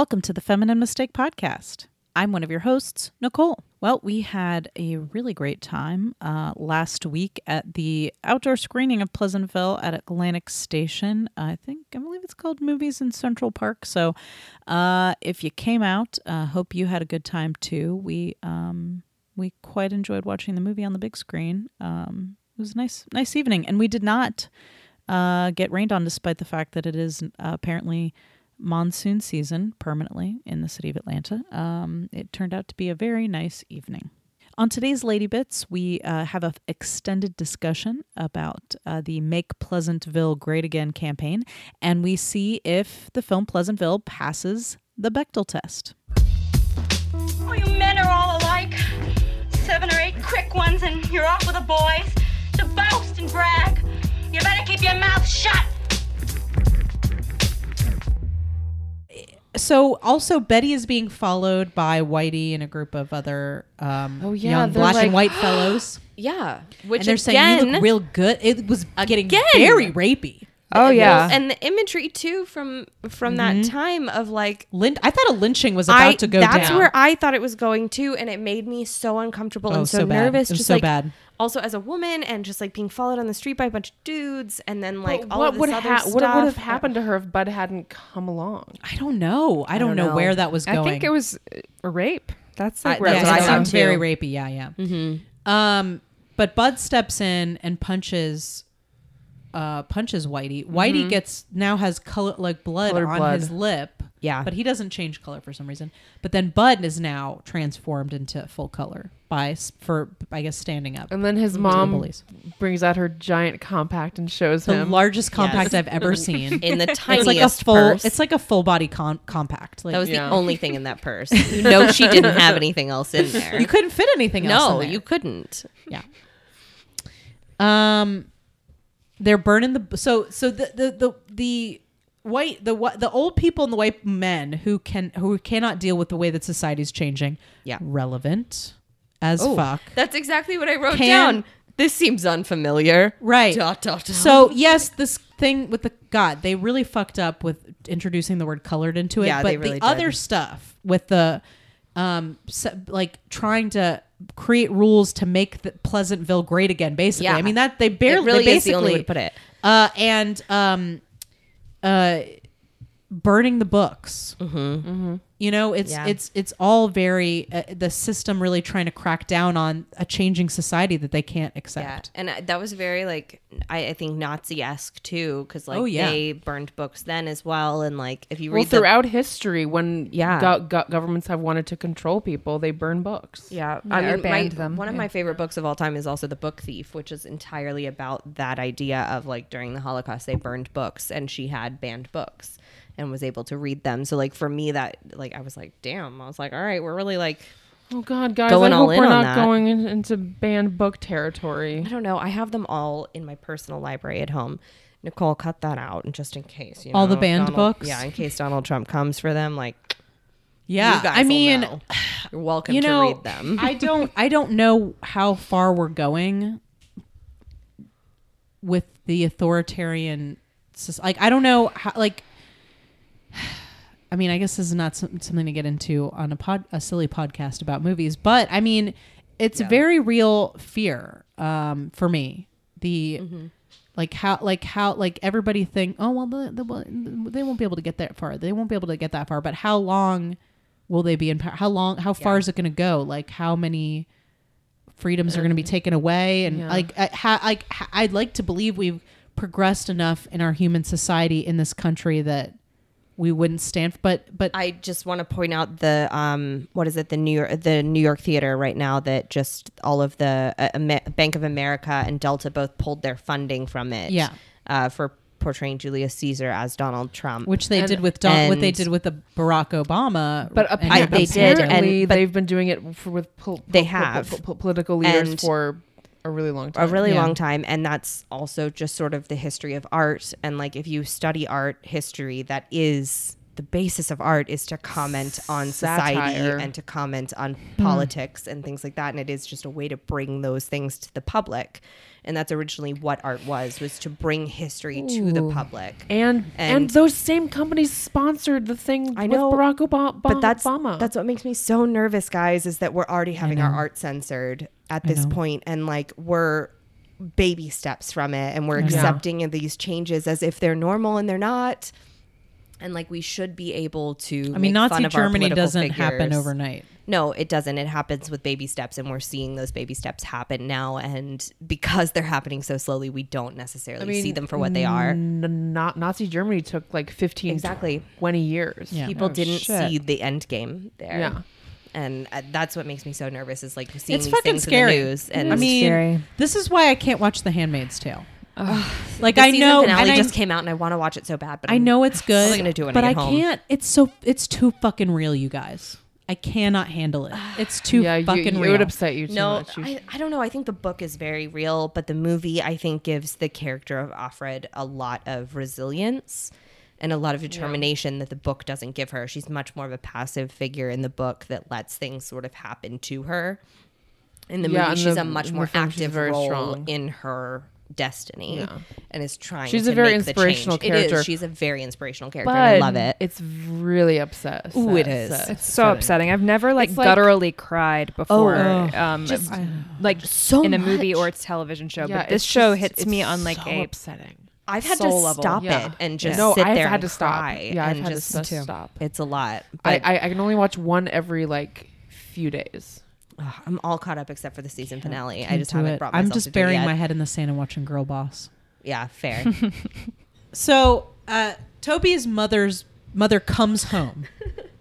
Welcome to the Feminine Mistake Podcast. I'm one of your hosts, Nicole. Well, we had a really great time uh, last week at the outdoor screening of Pleasantville at Atlantic Station. I think, I believe it's called Movies in Central Park. So uh, if you came out, uh, hope you had a good time too. We, um, we quite enjoyed watching the movie on the big screen. Um, it was a nice, nice evening. And we did not uh, get rained on despite the fact that it is uh, apparently monsoon season permanently in the city of Atlanta. Um, it turned out to be a very nice evening. On today's Lady Bits, we uh, have an extended discussion about uh, the Make Pleasantville Great Again campaign, and we see if the film Pleasantville passes the Bechdel test. Oh, you men are all alike. Seven or eight quick ones, and you're off with the boys to boast and brag. You better keep your mouth shut. So, also, Betty is being followed by Whitey and a group of other um, Oh, yeah, young black and white fellows. Yeah, which and they're saying, You look real good. It was getting Again. very rapey. Oh well, yeah. and the imagery too from from that time of like Lyn- I thought a lynching was about I to go that's down. where I thought it was going to, and it made me so uncomfortable Oh, and so, so nervous. It just so like bad. also as a woman and just like being followed on the street by a bunch of dudes, and then like But all what of this would other ha- stuff. what would have happened to her if Bud hadn't come along? I don't know. I don't, don't know, know. where that was going. I think it was a rape. That's like I- where that's yeah, what I was thought sounds very rapey. Yeah, yeah. Mm-hmm. Um, but Bud steps in and punches, uh, punches Whitey. Whitey gets now has color like blood Colored on blood. his lip. Yeah. but he doesn't change color for some reason. But then Bud is now transformed into full color by for I guess standing up. And then his to the mom brings out her giant compact and shows The him. The largest compact Yes. I've ever seen. in the it's tiniest like a full. purse. It's like a full body con- compact. Like that was Yeah. the only thing in that purse. You know, she didn't have anything else in there. you couldn't fit anything else. no, you couldn't. Yeah. Um, they're burning the so so the the the the white the what the old people and the white men who can who cannot deal with the way that society's changing. Yeah. relevant as Oh, fuck. That's exactly what I wrote Can- down. This seems unfamiliar. Right. Dot, dot, dot. So yes, this thing with the God, they really fucked up with introducing the word colored into it. Yeah, but they really the other stuff with the um se- like trying to create rules to make the Pleasantville great again. Basically, Yeah. I mean that they barely it really they is the only way basically to put it. uh, and um, uh, burning the books. Mm-hmm. Mm-hmm. You know, it's Yeah. it's it's all very uh, the system really trying to crack down on a changing society that they can't Yeah, accept. and uh, that was very like I, I think Nazi esque too, because like Oh, yeah. they burned books then as well, and like if you well, read the throughout history, when Yeah. go- go- governments have wanted to control people, they burn books. Yeah, Yeah, I or mean, my, banned them, one of yeah. my favorite books of all time is also The Book Thief, which is entirely about that idea of like during the Holocaust they burned books, and she had banned books and was able to read them. So like for me, that like I was like, damn, I was like, all right, we're really like, Oh God, guys! Going I hope we're not that. going in, into banned book territory. I don't know, I have them all in my personal library at home. Nicole, cut that out, and just in case, you All the banned Donald- books? yeah, in case Donald Trump comes for them, like Yeah, you guys I will mean, know. you're welcome you know, to read them. I don't I don't know how far we're going with the authoritarian like I don't know how like I mean I guess this is not some, something to get into on a pod a silly podcast about movies but I mean it's a very real fear um for me. The mm-hmm. like how like how like everybody think oh well the, the, they won't be able to get that far. They won't be able to get that far. But how long will they be in power? How long how far is it going to go? Like how many freedoms are going to be uh, taken away? And Yeah. like I, ha, like I'd like to believe we've progressed enough in our human society in this country that we wouldn't stand but but I just want to point out the um what is it the New York the New York theater right now that just all of the uh, Ama- Bank of America and Delta both pulled their funding from it Yeah. uh, for portraying Julius Caesar as Donald Trump which they And- did with Don, what they did with the Barack Obama But and- I- they did, apparently and- but- they've been doing it for, with pol- They pol- pol- have. pol- pol- political leaders And- for a really long time. a really Yeah. long time and that's also just sort of the history of art and like if you study art history that is the basis of art is to comment on society Satire. and to comment on Hmm. politics and things like that and it is just a way to bring those things to the public and that's originally what art was was to bring history to the Ooh. public And, and And- those same companies sponsored the thing I know, with Barack Obama. but that's Obama. that's what makes me so nervous guys is that we're already having our know. art censored at this know. point and like we're baby steps from it and we're accepting of these changes as if they're normal and they're not and like we should be able to I mean, make fun Nazi of Germany doesn't happen overnight. no it doesn't it happens with baby steps and we're seeing those baby steps happen now and because they're happening so slowly we don't necessarily I mean, see them for what they are N- not Nazi Germany took like 15, Exactly. 20 years. Yeah. people Oh, didn't shit. see the end game there Yeah. and uh, that's what makes me so nervous is like seeing It's these fucking things scary. in the news and I mean, scary. this is why I can't watch The Handmaid's Tale. like The I know, finale and I, just came out, and I want to watch it so bad. But I I'm- know it's good. What am gonna do when but I I home? can't. It's so it's too fucking real, you guys. I cannot handle it. It's too fucking real. you, fucking it would upset you too No, much. You- I, I don't know. I think the book is very real, but the movie I think gives the character of Offred a lot of resilience and a lot of determination that the book doesn't give her. She's much more of a passive figure in the book that lets things sort of happen to her. In the Yeah, movie, she's the- a much more active role strong. in her destiny Yeah. and is trying. She's to a very make inspirational change. Character. is. She's a very inspirational character. but and I love it. It's really upset. Ooh, it sad- It's so upsetting. upsetting. I've never like like- gutturally cried before, Oh, um, just- like so in a movie much. or a television show. Yeah, but this show just- hits me on like so a upsetting. I've had soul to level. stop Yeah. it and just No, sit I've there had and to stop. cry Yeah, I've had to just s- stop. It's a lot. I, I I can only watch one every like few days. Ugh, I'm all caught up except for the season finale. I Can't just haven't it. brought myself I'm just do burying my head in the sand and watching Girl Boss. Yeah, fair. So, uh, Tobey's mother's mother comes home.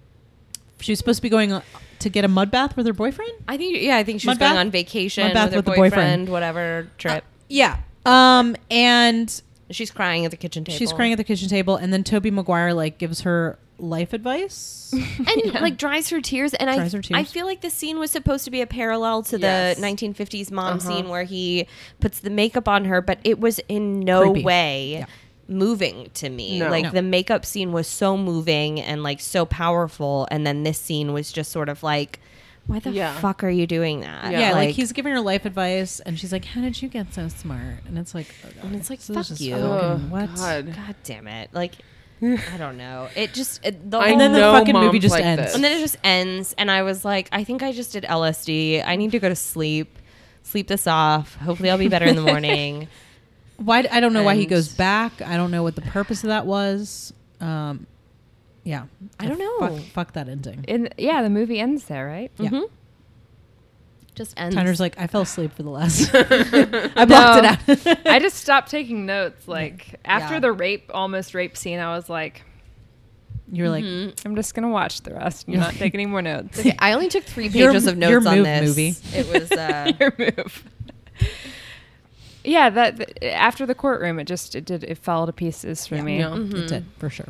she was supposed to be going uh, to get a mud bath with her boyfriend. I think yeah, I think she was Mud going bath? on vacation Mud bath with her with the boyfriend, boyfriend. whatever trip. Yeah. Um, and she's crying at the kitchen table. she's crying at the kitchen table, and then Tobey Maguire like gives her life advice. and like dries her tears. And Dries I, her tears. I feel like the scene was supposed to be a parallel to Yes. the 1950s mom Uh-huh. scene where he puts the makeup on her, but it was in no Creepy. way. Yeah. moving to me No. like No. the makeup scene was so moving and like so powerful and then this scene was just sort of like why the Yeah. fuck are you doing that yeah, like, he's giving her life advice, and she's like, "How did you get so smart?" And it's like, oh, And it's like, this fuck you. fucking- Oh, what? God. god damn it like i don't know it just it, the I And then the know fucking movie just like ends. this. And then it just ends, and I was like, I think I just did LSD. I need to go to sleep, sleep this off. Hopefully, I'll be better in the morning. Why? I don't know why he And- goes back. I don't know what the purpose of that was. Um, yeah, I don't know. fuck that ending. in yeah, the movie ends there, right? Yeah. Mhm. Just ends. Tanner's like, I fell asleep for the last. I blocked it out. I just stopped taking notes. Like after Yeah. the rape, almost rape scene, I was like, you were like, I'm just gonna watch the rest you're not taking any more notes. Okay, I only took three Your- pages of your notes on this. movie. It was uh, Your move. yeah, that th- after the courtroom, it just it did it fell to pieces for Yeah. me. Yeah. Mm-hmm. it did for sure.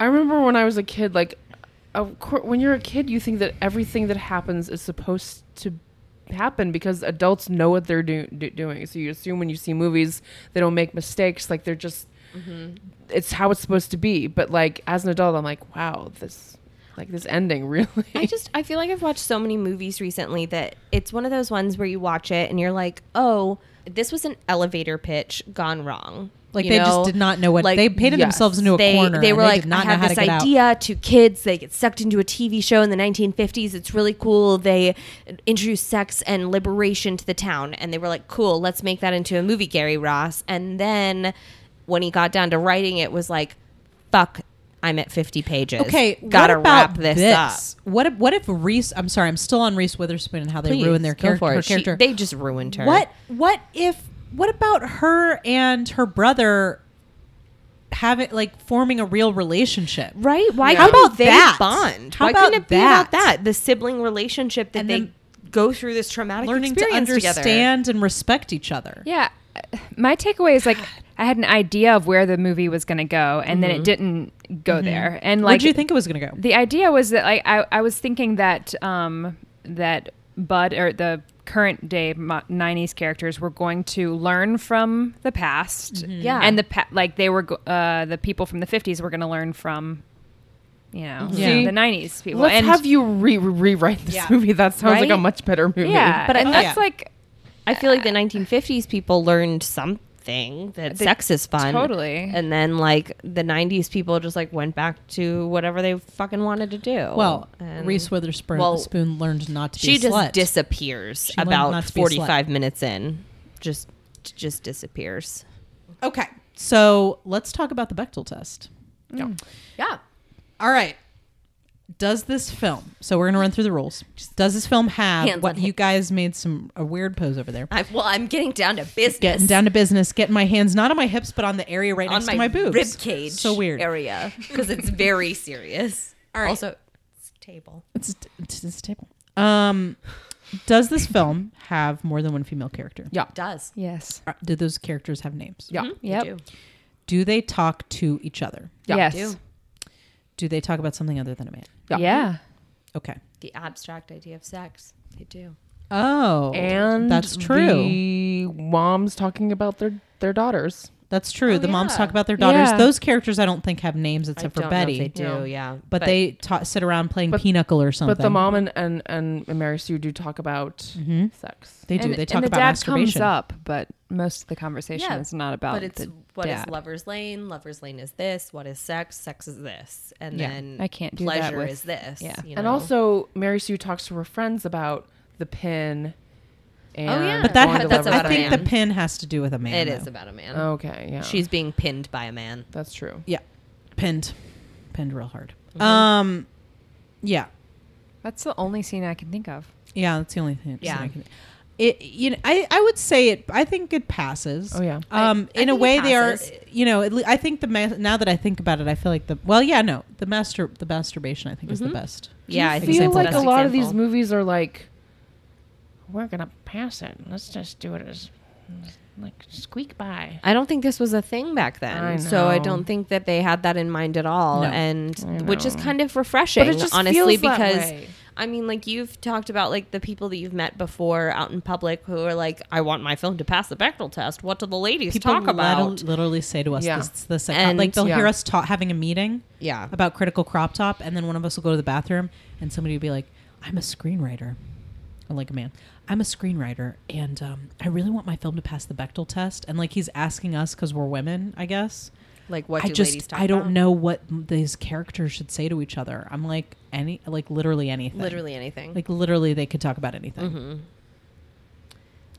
I remember when I was a kid, like, of course, when you're a kid, you think that everything that happens is supposed to happen because adults know what they're do- do- doing. So you assume when you see movies, they don't make mistakes. Like they're just, mm-hmm. it's how it's supposed to be. But like as an adult, I'm like, wow, this, like this ending really. I just I feel like I've watched so many movies recently that it's one of those ones where you watch it and you're like, oh, this was an elevator pitch gone wrong. Like they know? just did not know what Like, they painted yes. themselves into a they, corner. They were like, not I have this to idea to kids. They get sucked into a TV show in the 1950s. It's really cool. They introduce sex and liberation to the town. And they were like, cool, let's make that into a movie, Gary Ross. And then when he got down to writing it, was like, fuck, I'm at 50 pages. Okay, gotta wrap this, this, up. What if what if Reese? I'm sorry, I'm still on Reese Witherspoon and how they Please, ruined their go char- her. She- character. they just ruined her. What what if what about her and her brother having like forming a real relationship? Right? Why Yeah. How about they that? bond? How Why about couldn't it be about that? that? The sibling relationship that And they go through this traumatic Learning to experience together. understand and respect each other. Yeah. My takeaway is like I had an idea of where the movie was going to go, and then it didn't go there. And Where like, did you think it was going to go? the idea was that like I, I was thinking that um that Bud or the current day 90s characters were going to learn from the past Yeah. and the pa- like they were uh the people from the 50s were going to learn from you know, Yeah. the '90s people. Let's and have you re- re- rewrite this Yeah. movie. That sounds like a much better movie. yeah, But I- and Oh, that's yeah. like I feel like the 1950s people learned something that They- sex is fun. totally. And then like the 90s people just like went back to whatever they fucking wanted to do. Well, And Reese Witherspoon well, spoon learned not to be she a just slut. disappears She not about to be a slut. 45 minutes in. Just just disappears. okay, so let's talk about the Bechdel test. yeah Yeah. All right. Does this film? So we're gonna run through the rules. Does this film have Hands what on you hip. guys made some a weird pose over there? I, well, I'm getting down to business. Getting down to business, getting my hands not on my hips, but on the area right on next my, to my boobs. rib cage So weird. area because it's very serious. All right. Also, it's table. It's it's, it's a table. Um, does this film have more than one female character? Yeah. does. yes, Uh, Do those characters have names? Yeah. Mhm, they Yep. do. Do they talk to each other? Yeah. yes, do. Do they talk about something other than a man? Yeah. yeah. Okay. The abstract idea of sex. They do. Oh, And that's true. The moms talking about their their daughters. That's true. Oh, the moms talk about their daughters. Yeah. Those characters I don't think have names I except for don't know if Betty. they do. No. Yeah, But, they ta- sit around playing But- pinochle or something. But the mom and, and, and Mary Sue do talk about Mhm. sex. they do. And, they talk and the about dad masturbation. comes up, but most of the conversation Yeah, is not about but it's the what is dad. lovers lane lovers lane is this what is sex sex is this and Yeah. then I can't do that pleasure with- is this yeah. you And also, Mary Sue talks to her friends about the pin. And yeah. But that Going ha- to that's, Lovers I think Lane. the pin has to do with a man. it though. is about a man okay, yeah, she's being pinned by a man that's true. yeah, pinned, pinned real hard. Mm-hmm. Um, yeah, That's the only scene I can think of. yeah. That's the only thing. Yeah. I can, it you know I, I would say it I think it passes. Oh, yeah. Um, I in a way they are you know le- I think the ma- now that I think about it I feel like the well yeah no the master the masturbation I think is the best. yeah i I feel like a best lot of these movies are like, we're gonna pass it. Let's just do it as like squeak by. I don't think this was a thing back then, I so I don't think that they had that in mind at all, No. and which is kind of refreshing, But it just honestly, feels that because way. I mean, like you've talked about like the people that you've met before out in public who are like, I want my film to pass the Bechdel test. What do the ladies People talk about? lit- literally say to us Yeah. this, this And- like they'll hear us ta- having a meeting yeah, about critical crop top and then one of us will go to the bathroom and somebody will be like i'm a screenwriter or like a man i'm a screenwriter and um, i really want my film to pass the bechdel test and like he's asking us because we're women i guess like what i do just ladies talk i don't about? know what these characters should say to each other i'm like any like literally anything literally anything. like literally they could talk about anything Mhm.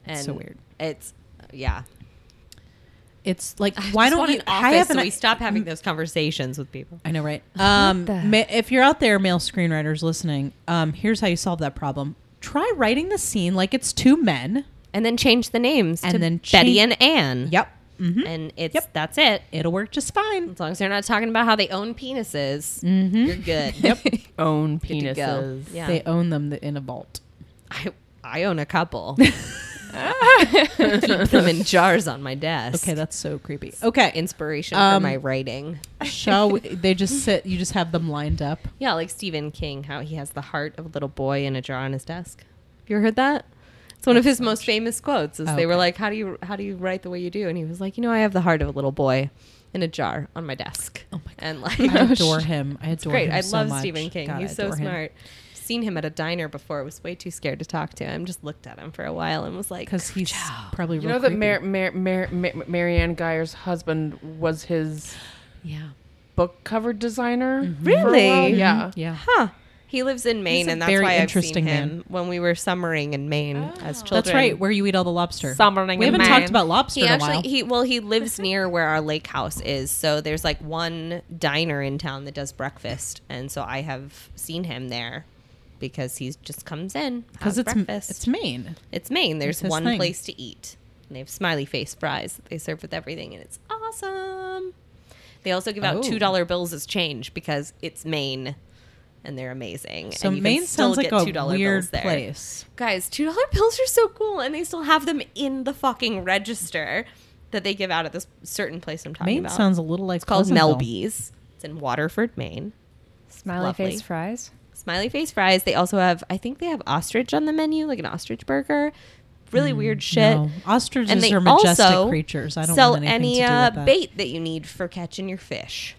It's so weird. It's yeah. it's like I why just don't want you an I office have so an- we stop having those conversations with people? I know, right? Um, ma- if you're out there, male screenwriters listening, um, here's how you solve that problem. Try writing the scene like it's two men. And then change the names And to then Betty change- and Anne. Yep. hmm And it's Yep. that's it. It'll work just fine. As long as they're not talking about how they own penises, Mm-hmm. you're good. Yep. Own Good go. penises. Yeah. They own them in a vault. I I own a couple. Keep them in jars on my desk. Okay, that's so creepy. Okay, inspiration Um, for my writing. shall we, they just sit? You just have them lined up. Yeah, like Stephen King, how he has the heart of a little boy in a jar on his desk. Have you ever heard that? It's one of his most famous quotes. Is they were Okay. like, "How do you how do you write the way you do?" And he was like, "You know, I have the heart of a little boy in a jar on my desk." Oh my god! And like, I adore him. I adore great. him I so love much. Stephen King. God, I He's so adore him. smart. Seen him at a diner before. Was way too scared to talk to him. Just looked at him for a while and was like, because he's probably You real know that creepy. Mar- Mar- Mar- Mar- Marianne Geyer's husband was his yeah, book cover designer. Mm-hmm. for a while? Really? Yeah. yeah. huh. He lives in Maine, and that's very why I've interesting seen him man. when we were summering in Maine as children. That's right. Where you eat all the lobster. Summering we in haven't Maine. talked about lobster He in a actually while. he well he lives near where our lake house is. So there's like one diner in town that does breakfast, and so I have seen him there because he just comes in because it's breakfast. it's Maine. It's Maine. There's It's one thing. place to eat. And they have smiley face fries that they serve with everything, and it's awesome. They also give out Oh. two dollar bills as change because it's Maine, and they're amazing. So and you can Maine still sounds like get a $2 weird bills there. place. Guys, two dollar bills are so cool, and they still have them in the fucking register that they give out at this certain place I'm talking Maine about. sounds a little like it's called Melby's. It's in Waterford, Maine. Smiley Lovely. face fries. Smiley face fries. They also have, I think they have ostrich on the menu, like an ostrich burger. Really weird shit. Mm, No. Ostriches And they are majestic also creatures. I don't sell want any to do uh, with that. bait that you need for catching your fish.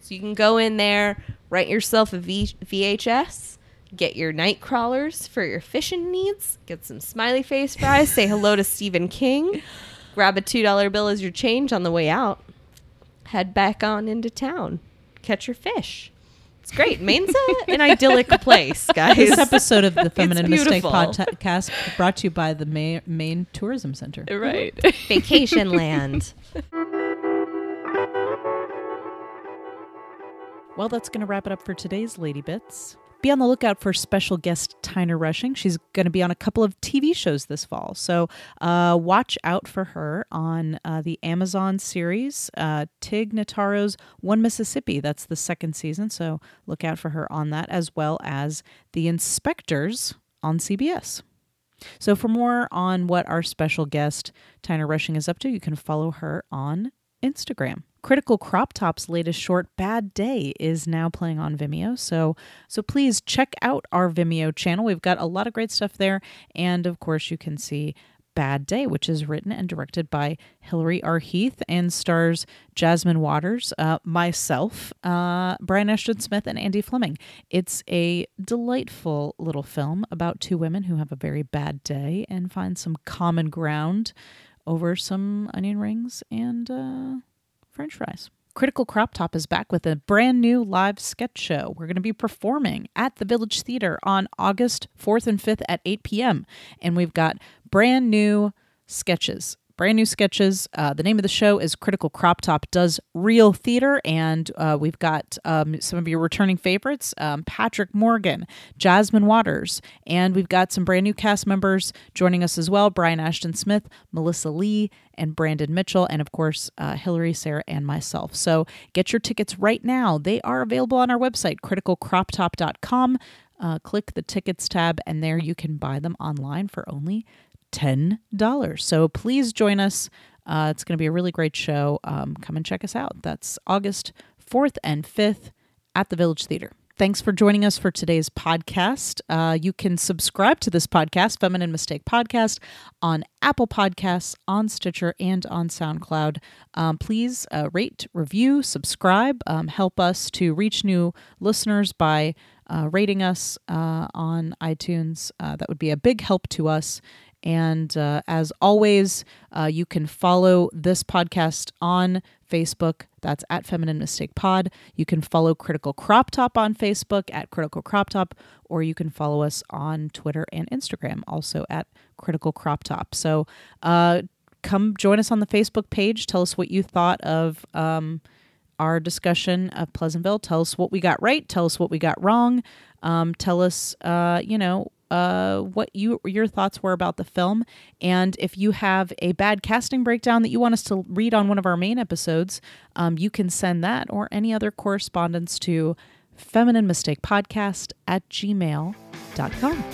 So you can go in there, rent yourself a v- VHS, get your night crawlers for your fishing needs, get some smiley face fries, say hello to Stephen King, grab a $2 bill as your change on the way out, head back on into town, catch your fish. It's great. Maine's a, an idyllic place, guys. This episode of the Feminine Mistake podcast brought to you by the Ma- Maine Tourism Center. Right. Vacation land. Well, that's going to wrap it up for today's Lady Bits. Be on the lookout for special guest Tyner Rushing. She's going to be on a couple of TV shows this fall. So uh, watch out for her on uh, the Amazon series, uh, Tig Notaro's One Mississippi. That's the second season. So look out for her on that, as well as The Inspectors on CBS. So for more on what our special guest Tyner Rushing is up to, you can follow her on Instagram. Critical Crop Top's latest short Bad Day is now playing on Vimeo. So so please check out our Vimeo channel. We've got a lot of great stuff there and of course you can see Bad Day, which is written and directed by Hilary R. Heath and stars Jasmine Waters, uh, myself, uh, Brian Ashton Smith, and Andy Fleming. It's a delightful little film about two women who have a very bad day and find some common ground over some onion rings and uh, french fries. Critical Crop Top is back with a brand new live sketch show. We're going to be performing at the Village Theater on August 4th and 5th at 8 p.m. And we've got brand new sketches. Brand new sketches. Uh, the name of the show is Critical Crop Top Does Real Theater, and uh, we've got um, some of your returning favorites um, Patrick Morgan, Jasmine Waters, and we've got some brand new cast members joining us as well Brian Ashton Smith, Melissa Lee, and Brandon Mitchell, and of course, uh, Hillary, Sarah, and myself. So get your tickets right now. They are available on our website, criticalcroptop.com. Uh, click the tickets tab, and there you can buy them online for only $10. So please join us. Uh, it's going to be a really great show. Um, come and check us out. That's August 4th and 5th at the Village Theater. Thanks for joining us for today's podcast. Uh, you can subscribe to this podcast, Feminine Mistake Podcast, on Apple Podcasts, on Stitcher, and on SoundCloud. Um, please uh, rate, review, subscribe. Um, help us to reach new listeners by uh, rating us uh, on iTunes. Uh, that would be a big help to us. And uh, as always, uh, you can follow this podcast on Facebook. That's at Feminine Mistake Pod. You can follow Critical Crop Top on Facebook at Critical Crop Top, or you can follow us on Twitter and Instagram, also at Critical Crop Top. So uh, come join us on the Facebook page. Tell us what you thought of. Um, our discussion of Pleasantville. Tell us what we got right. Tell us what we got wrong. Um, tell us, uh, you know, uh, what you your thoughts were about the film, and if you have a bad casting breakdown that you want us to read on one of our main episodes, um, you can send that or any other correspondence to feminine mistake podcast at gmail.com.